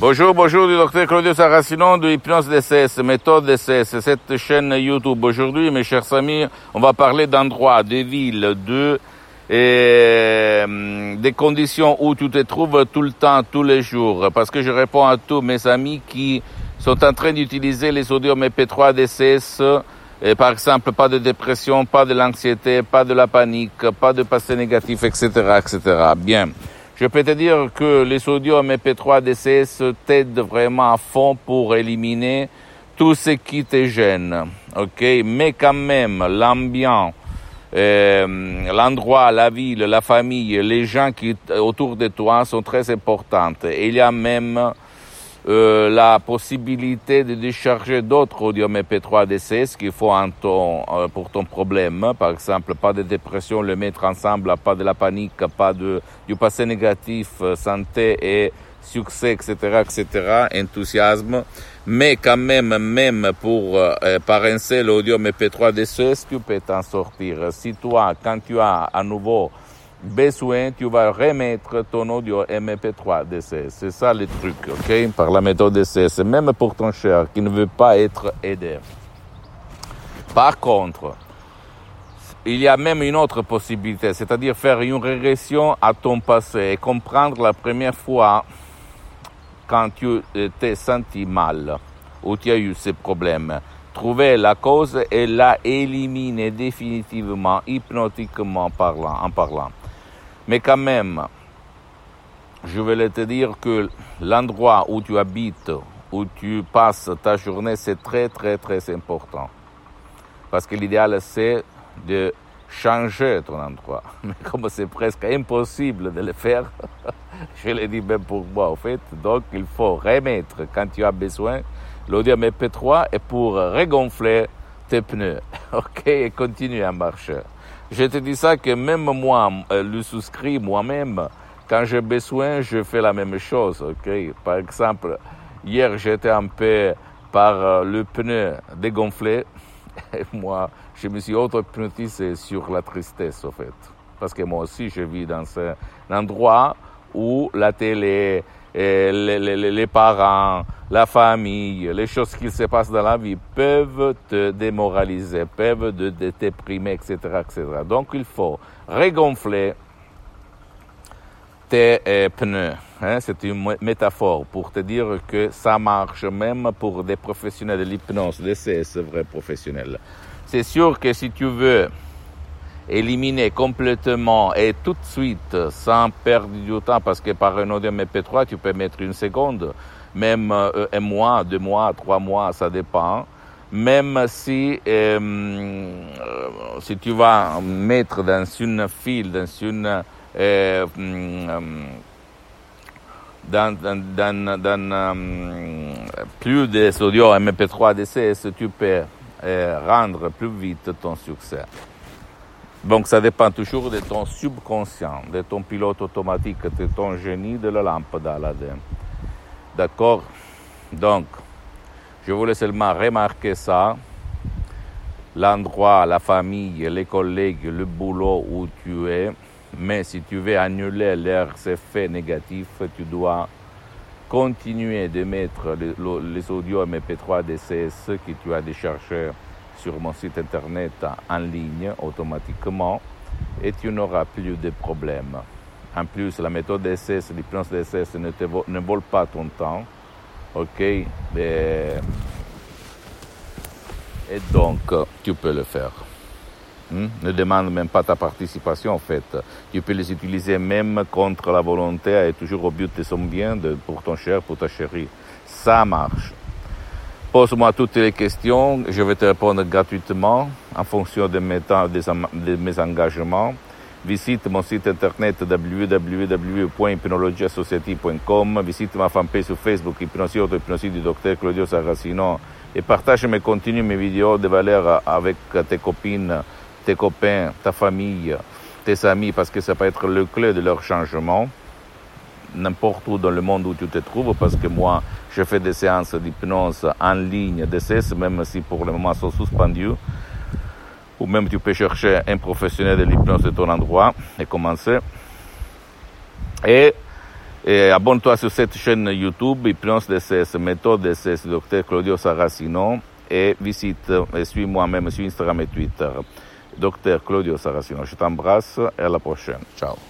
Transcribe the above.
Bonjour, bonjour du docteur Claudio Saracino de Hypnose DCS, méthode DCS, cette chaîne YouTube. Aujourd'hui, mes chers amis, on va parler d'endroits, de villes, de euh, des conditions où tu te trouves tout le temps, tous les jours. Parce que je réponds à tous mes amis qui sont en train d'utiliser les sodium MP3 DCS, et par exemple, pas de dépression, pas de l'anxiété, pas de la panique, pas de passé négatif, etc., etc. Bien. Je peux te dire que les sodium MP3 DCS t'aident vraiment à fond pour éliminer tout ce qui te gêne. Mais quand même, l'ambiance, euh, l'endroit, la ville, la famille, les gens qui autour de toi sont très importantes. Et il y a même euh, la possibilité de décharger d'autres audio MP3 DCS qu'il faut en ton, euh, pour ton problème. Par exemple, pas de dépression, le mettre ensemble, pas de la panique, pas de, du passé négatif, euh, santé et succès, etc., etc., enthousiasme. Mais quand même, même pour euh, par un seul audio MP3 DCS, tu peux t'en sortir. Si toi, quand tu as à nouveau besoin, tu vas remettre ton audio MP3 DCS. C'est ça le truc, ok? Par la méthode DCS, même pour ton cher qui ne veut pas être aidé. Par contre, il y a même une autre possibilité, c'est-à-dire faire une régression à ton passé et comprendre la première fois quand tu t'es senti mal ou tu as eu ces problèmes. Trouver la cause et la éliminer définitivement, hypnotiquement parlant, en parlant. Mais quand même, je voulais te dire que l'endroit où tu habites, où tu passes ta journée, c'est très très très important. Parce que l'idéal, c'est de changer ton endroit. Mais comme c'est presque impossible de le faire, je le dis même pour moi, en fait, donc il faut remettre quand tu as besoin l'audio MP3 et pour regonfler tes pneus, ok, et continuer à marcher. Je te dis ça que même moi, euh, le souscrit moi-même, quand j'ai besoin, je fais la même chose. Ok? Par exemple, hier j'étais un peu par euh, le pneu dégonflé et moi, je me suis auto-hypnotisé sur la tristesse, en fait. Parce que moi aussi, je vis dans un endroit où la télé, les, les, les, parents, la famille, les choses qui se passent dans la vie peuvent te démoraliser, peuvent te, te déprimer, etc., etc. Donc il faut regonfler tes euh, pneus. Hein, c'est une métaphore pour te dire que ça marche même pour des professionnels de l'hypnose, des CS vrais professionnels. C'est sûr que si tu veux éliminer complètement et tout de suite sans perdre du temps parce que par un audio MP3 tu peux mettre une seconde, même euh, un mois, deux mois, trois mois, ça dépend. Même si euh, si tu vas mettre dans une file, dans une euh, dans, dans, dans, dans euh, plus des audios MP3 DCS, tu peux euh, rendre plus vite ton succès. Donc ça dépend toujours de ton subconscient, de ton pilote automatique, de ton génie de la lampe d'Aladin. D'accord? Donc, je voulais seulement remarquer ça. L'endroit, la famille, les collègues, le boulot où tu es. Mais si tu veux annuler leurs effets négatifs, tu dois continuer de mettre les, audios MP3 DCS que tu as déchargés sur mon site internet en ligne automatiquement et tu n'auras plus de problèmes. En plus, la méthode DSS, l'hypnose DSS ne, te, ne vole pas ton temps. OK? Et, et donc, tu peux le faire. Hmm? Ne demande même pas ta participation en fait. Tu peux les utiliser même contre la volonté et toujours au but de son bien, de, pour ton cher, pour ta chérie. Ça marche. Pose-moi toutes les questions, je vais te répondre gratuitement en fonction de mes, temps, de mes engagements. Visite mon site internet www.hypnologiassociative.com, visite ma fanpage sur Facebook, Hypnosie Auto, Hypnosie du docteur Claudio Saracino. Et partage mes contenus, mes vidéos de valeur avec tes copines, tes copains, ta famille, tes amis, parce que ça peut être le clé de leur changement, n'importe où dans le monde où tu te trouves, parce que moi, je fais des séances d'hypnose en ligne, DCS, même si pour le moment sont suspendus ou même tu peux chercher un professionnel de l'hypnose de ton endroit et commencer. Et, et abonne-toi sur cette chaîne YouTube, Hypnose DCS, méthode DCS, Dr Claudio Saracino, et visite et suis-moi même sur Instagram et Twitter. Dr Claudio Saracino, je t'embrasse et à la prochaine. Ciao.